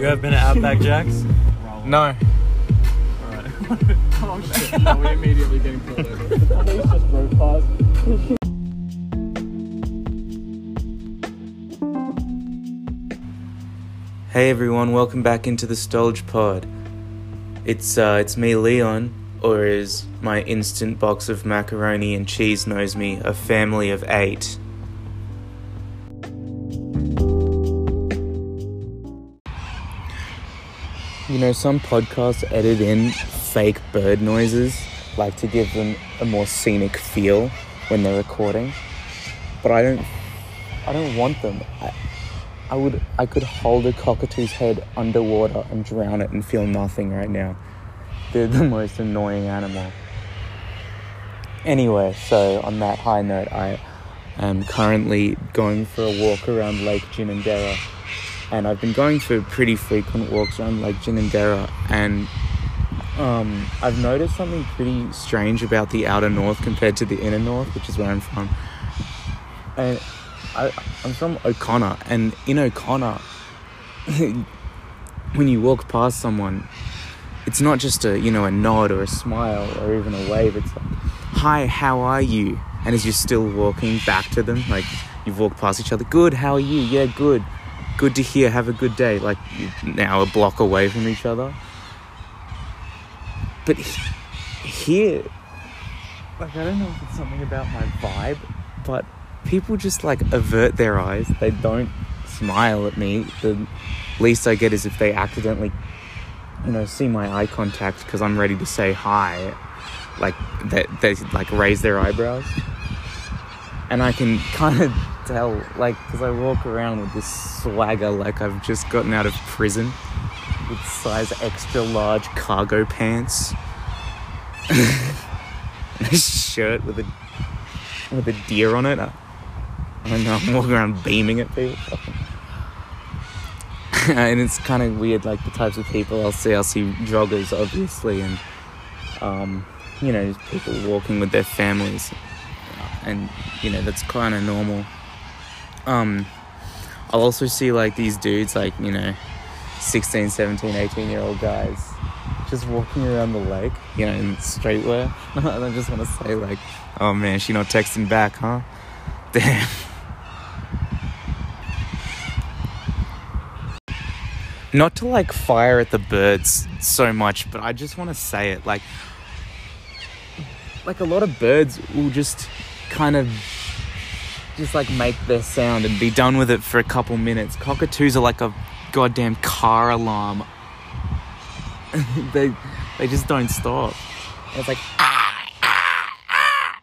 You have been at Outback Jacks? No. Alright. Oh shit, no, we're immediately getting pulled over. The police just drove past. Hey everyone, welcome back into the Stolge Pod. It's uh, it's me, Leon, or as my instant box of macaroni and cheese knows me, a family of eight. You know, some podcasts edit in fake bird noises, like to give them a more scenic feel when they're recording. But I don't, I don't want them. I, I would, I could hold a cockatoo's head underwater and drown it and feel nothing right now. They're the most annoying animal. Anyway, so on that high note, I am currently going for a walk around Lake Ginninderra and I've been going for pretty frequent walks around Lake Ginninderra, and um, I've noticed something pretty strange about the outer north compared to the inner north, which is where I'm from. And I, I'm from O'Connor, and in O'Connor, when you walk past someone, it's not just a you know a nod or a smile or even a wave. It's like, "Hi, how are you?" And as you're still walking back to them, like you've walked past each other, "Good, how are you?" "Yeah, good." Good to hear, have a good day. Like now a block away from each other. But here, like I don't know if it's something about my vibe, but people just like avert their eyes. They don't smile at me. The least I get is if they accidentally, you know, see my eye contact because I'm ready to say hi. Like they, they like raise their eyebrows, and I can kind of tell, like, because I walk around with this swagger like I've just gotten out of prison with size extra large cargo pants, and a shirt with a with a deer on it. I, I don't know. I'm walking around beaming at people, and it's kind of weird. Like the types of people I'll see. I'll see joggers, obviously, and um, you know, people walking with their families, and you know that's kind of normal um I'll also see like these dudes like, you know, 16, 17, 18 year old guys just walking around the lake, you know, in streetwear. and I just want to say like, oh man, she not texting back, huh? Damn. Not to like fire at the birds so much, but I just want to say it like like a lot of birds will just kind of just like make their sound and be done with it for a couple minutes. Cockatoos are like a goddamn car alarm. they they just don't stop. And it's like ah, ah, ah.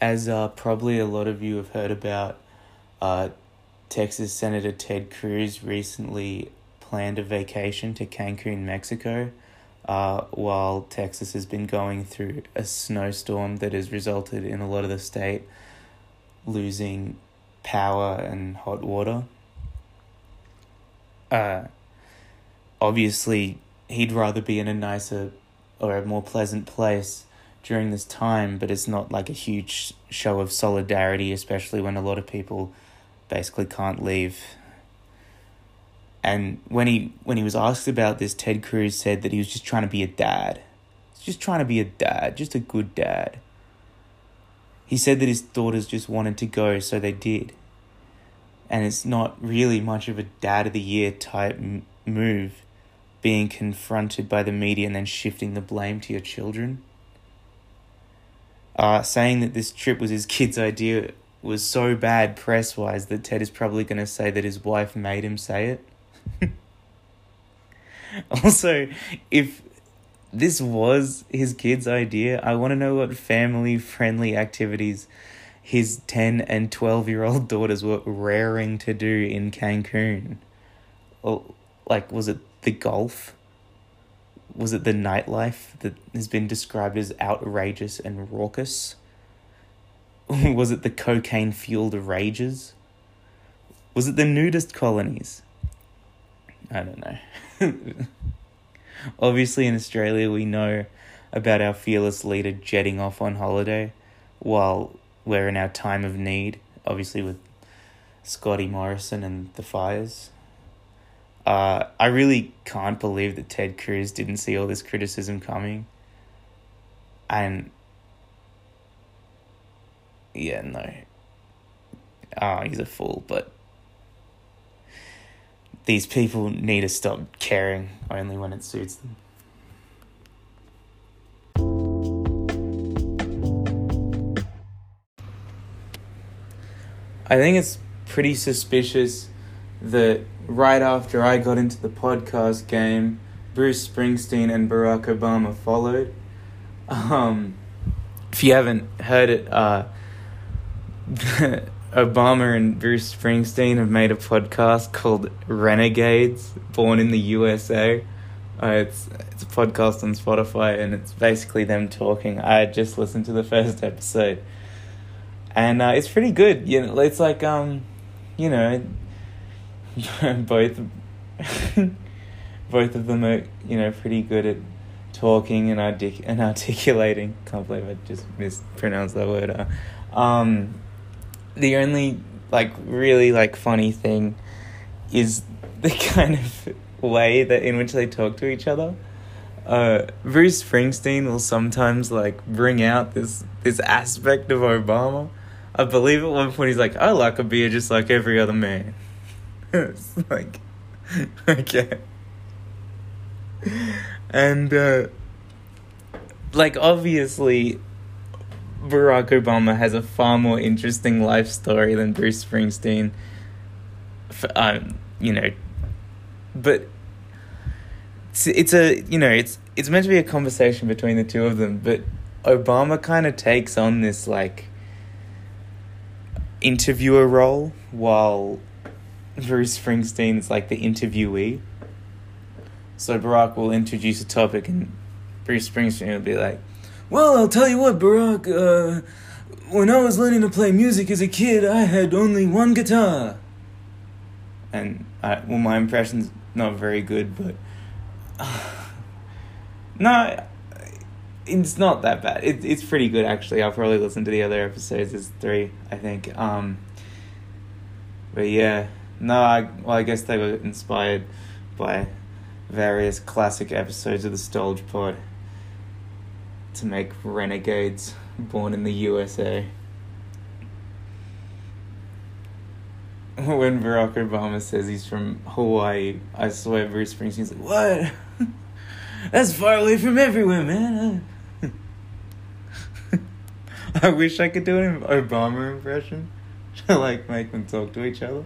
As uh, probably a lot of you have heard about, uh, Texas Senator Ted Cruz recently planned a vacation to Cancun, Mexico, uh, while Texas has been going through a snowstorm that has resulted in a lot of the state losing power and hot water. Uh, obviously, he'd rather be in a nicer or a more pleasant place during this time, but it's not like a huge show of solidarity, especially when a lot of people basically can't leave and when he when he was asked about this, Ted Cruz said that he was just trying to be a dad. Just trying to be a dad, just a good dad. He said that his daughters just wanted to go, so they did. And it's not really much of a dad of the year type m- move being confronted by the media and then shifting the blame to your children. Uh, saying that this trip was his kid's idea was so bad press wise that Ted is probably going to say that his wife made him say it. also, if this was his kid's idea, I want to know what family friendly activities his 10 and 12 year old daughters were raring to do in Cancun. Or, like, was it the golf? Was it the nightlife that has been described as outrageous and raucous? was it the cocaine fueled rages? Was it the nudist colonies? I don't know. Obviously, in Australia, we know about our fearless leader jetting off on holiday while we're in our time of need, obviously with Scotty Morrison and the fires. Uh, I really can't believe that Ted Cruz didn't see all this criticism coming. And yeah, no. Ah, he's a fool, but these people need to stop caring only when it suits them. I think it's pretty suspicious that right after I got into the podcast game, Bruce Springsteen and Barack Obama followed. Um, if you haven't heard it, uh, Obama and Bruce Springsteen have made a podcast called Renegades, Born in the USA. Uh, it's it's a podcast on Spotify, and it's basically them talking. I just listened to the first episode, and uh, it's pretty good. You know, it's like um, you know, both both of them are you know pretty good at talking and artic- and articulating. Can't believe I just mispronounced that word. Uh, um, the only like really like funny thing is the kind of way that in which they talk to each other. Uh, Bruce Springsteen will sometimes like bring out this this aspect of Obama. I believe at one point he's like, "I like a beer just like every other man." it's like, okay, and uh, like obviously Barack Obama has a far more interesting life story than Bruce Springsteen. For, um, you know, but it's, it's a you know it's it's meant to be a conversation between the two of them, but Obama kind of takes on this like interviewer role while Bruce Springsteen is like the interviewee. So Barack will introduce a topic and Bruce Springsteen will be like, well, I'll tell you what, Barack. Uh, when I was learning to play music as a kid, I had only one guitar. And I, well, my impression's not very good, but uh, no, it's not that bad. It, it's pretty good actually. I'll probably listen to the other episodes. There's three, I think. Um, but yeah, no, I, well, I guess they were inspired by various classic episodes of the Stolge Pod to make renegades born in the USA. When Barack Obama says he's from Hawaii, I swear Bruce Springsteen's like, What? That's far away from everywhere, man. I wish I could do an Obama impression to like make them talk to each other.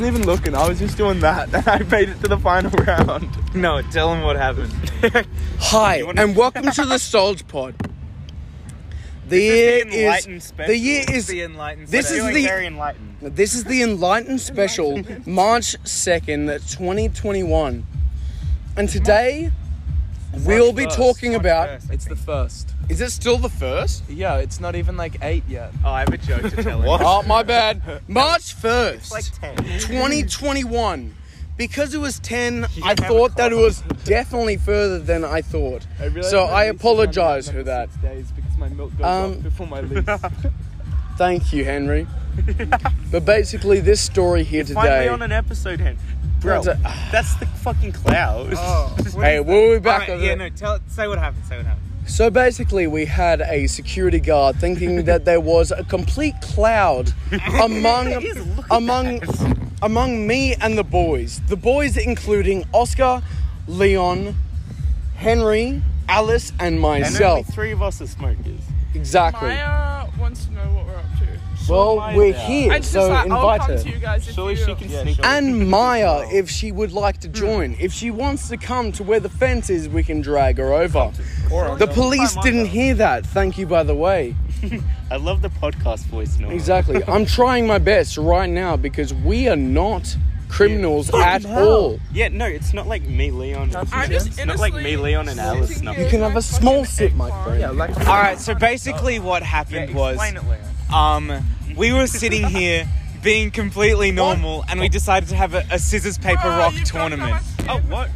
Wasn't even looking. I was just doing that, and I made it to the final round. no, tell him what happened. Hi, wanna- and welcome to the Solge Pod. The year is the year is the enlightened. this is the- very enlightened. this is the Enlightened Special, March second, twenty twenty one, and today we'll be first, talking March about. first. It's the first. Is it still the first? Yeah, it's not even like eight yet. Oh, I have a joke to tell him. Oh, my bad. March first, Like ten. 2021. Because it was 10, I thought that it was definitely further than I thought. realized So my I lease is apologize for another that. Six days because my milk goes Um, up before my lease. Thank you, Henry. but basically, this story here today Finally today. on an episode, Hen. Bro, That's a- that's the fucking cloud. Hey, we'll be back. Alright, on yeah, the- no, tell, say what happened. Say what happened. So basically, we had a security guard thinking that there was a complete cloud among among among me and the boys. The boys including Oscar, Leon, Henry, Alice, and and only myself. three of us are smokers. Exactly. Maya wants to know what we're up to. Well, we're there. here, And so like, I'll come her. to you guys if Surely you... she can Yeah, sneak. sure. And Maya, if she would like to join, if she wants to come to where the fence is, we can drag her over. The police didn't hear that. Thank you, by the way. I love the podcast voice noise. Exactly. I'm trying my best right now because we are not criminals at hell. all. Yeah, no, it's not like me, Leon. I'm just It's not like me, innocently Leon, and Alice. sitting No. here You can have a small sip, my friend. farm. like All right, so basically what happened was um we were sitting here being completely normal and we decided to have a, a scissors paper Bro, rock tournament. Oh, what?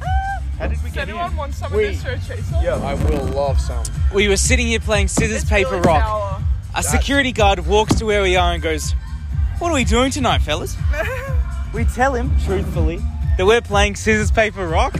How did we Does get anyone in? want some of this for a chaser? I will love some. We were sitting here playing scissors It's paper really rock. sour. A security guard walks to where we are and goes, "What are we doing tonight, fellas?" We tell him truthfully that we're playing scissors paper rock,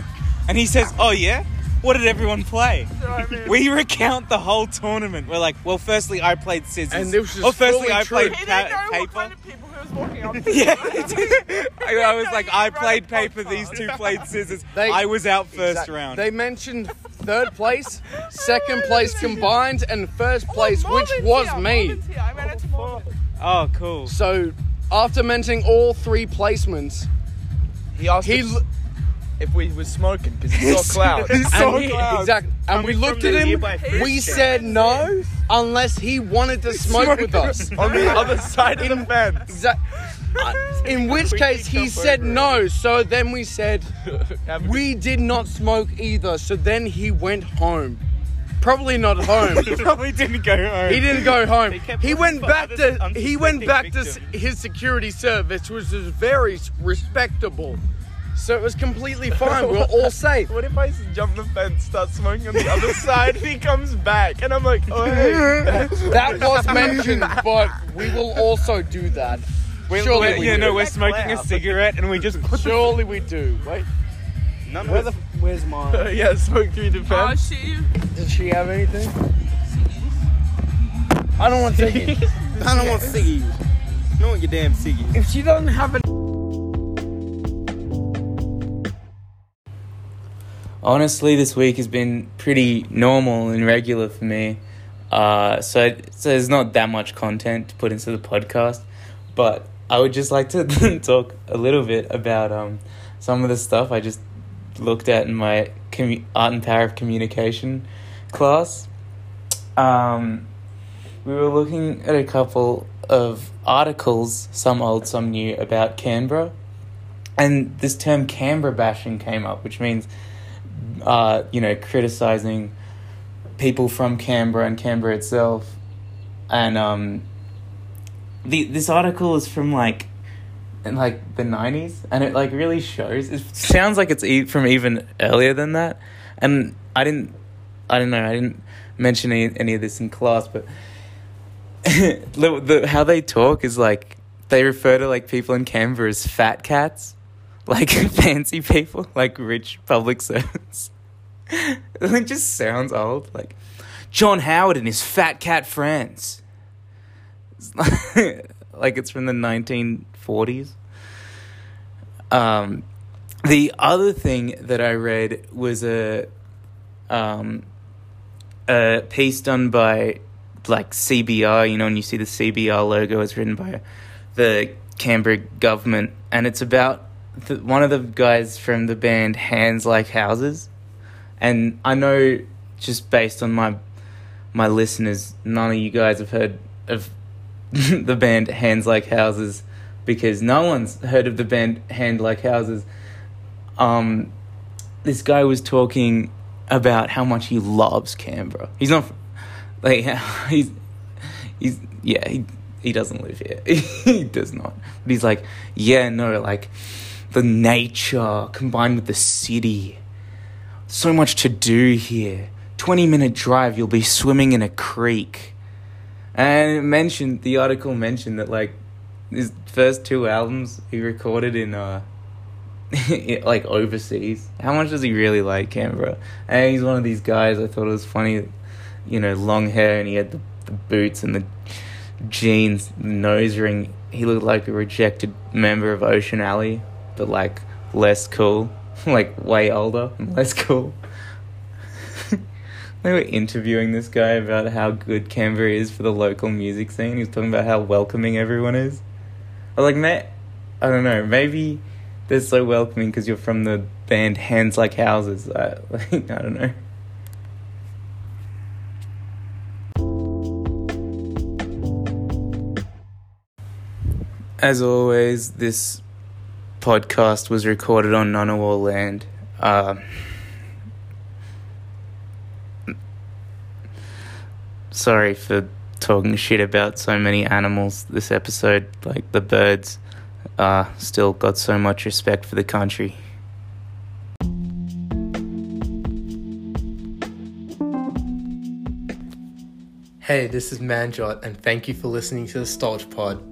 and he says, "Oh yeah, what did everyone play?" So, I mean, We recount the whole tournament. We're like, "Well, firstly, I played scissors." And this was or firstly, I true. played he pa- didn't know what paper. kind of people he was walking up. Yeah, I, I was like, I played paper, podcast. these two played scissors. They- I was out first Exact- round. They mentioned third place, second place combined, and first oh, place, Oh, which was here, me. I ran into oh, oh, cool. So, after mentioning all three placements, He asked he if, we were smoking because he saw clouds. He saw and he, clouds. exact, and we looked at him. We said no, unless he wanted to smoke with us. on the other side of the fence. Exact. Uh, in which case, he said no. So then we said we did not smoke either. So then he went home. Probably not home. he Probably didn't go home. He didn't go home. Um, he went back to he went back to his security service, which was very respectable. So it was completely fine. We were all safe. What if I jump the fence, start smoking on the other side, and he comes back, and I'm like, oh hey. That was mentioned, but we will also do that. We're, Surely we're- we yeah, do. no, we're smoking a cigarette and we just Surely we do. Wait, None where the f- where's mine? yeah, smoke through the Oh, fence. she. Does she have anything? I don't want to take it. I don't want ciggies. You don't want your damn ciggies. If she doesn't have it, Honestly, this week has been pretty normal and regular for me. Uh, so, so there's not that much content to put into the podcast, but I would just like to talk a little bit about um, some of the stuff I just looked at in my commu- art and power of communication class. Um, we were looking at a couple of articles, some old, some new, about Canberra, and this term Canberra bashing came up, which means uh, you know, criticizing people from Canberra and Canberra itself. And um, the this article is from like in like the nineties, and it like really shows. It sounds like it's e- from even earlier than that. And I didn't, I don't know, I didn't mention any, any of this in class, but the, the how they talk is like they refer to like people in Canberra as fat cats like fancy people, like rich public servants. it just sounds old. Like John Howard and his fat cat friends. It's like, like it's from the 1940s. Um, the other thing that I read was a um, a piece done by like CBR, you know, and you see the CBR logo is written by the Canberra government, and it's about the, one of the guys from the band Hands Like Houses, and I know just based on my my listeners, none of you guys have heard of the band Hands Like Houses because no one's heard of the band Hand Like Houses. Um, this guy was talking about how much he loves Canberra. He's not like he's he's yeah he he doesn't live here. he does not. But he's like yeah no like the nature combined with the city. So much to do here. 20 minute drive, you'll be swimming in a creek. And it mentioned, the article mentioned that, like, his first two albums he recorded in, uh, like, overseas. How much does he really like Canberra? And he's one of these guys, I thought it was funny, you know, long hair, and he had the, the boots and the jeans, nose ring. He looked like a rejected member of Ocean Alley, but, like, less cool. like, way older and less cool. They were interviewing this guy about how good Canberra is for the local music scene. He was talking about how welcoming everyone is. I was like, man, I don't know. Maybe they're so welcoming because you're from the band Hands Like Houses. I, like, I don't know. As always, this podcast was recorded on Ngunnawal land. Uh, sorry for talking shit about so many animals this episode. Like the birds, uh, still got so much respect for the country. Hey, this is Manjot, and thank you for listening to the Stolch Pod.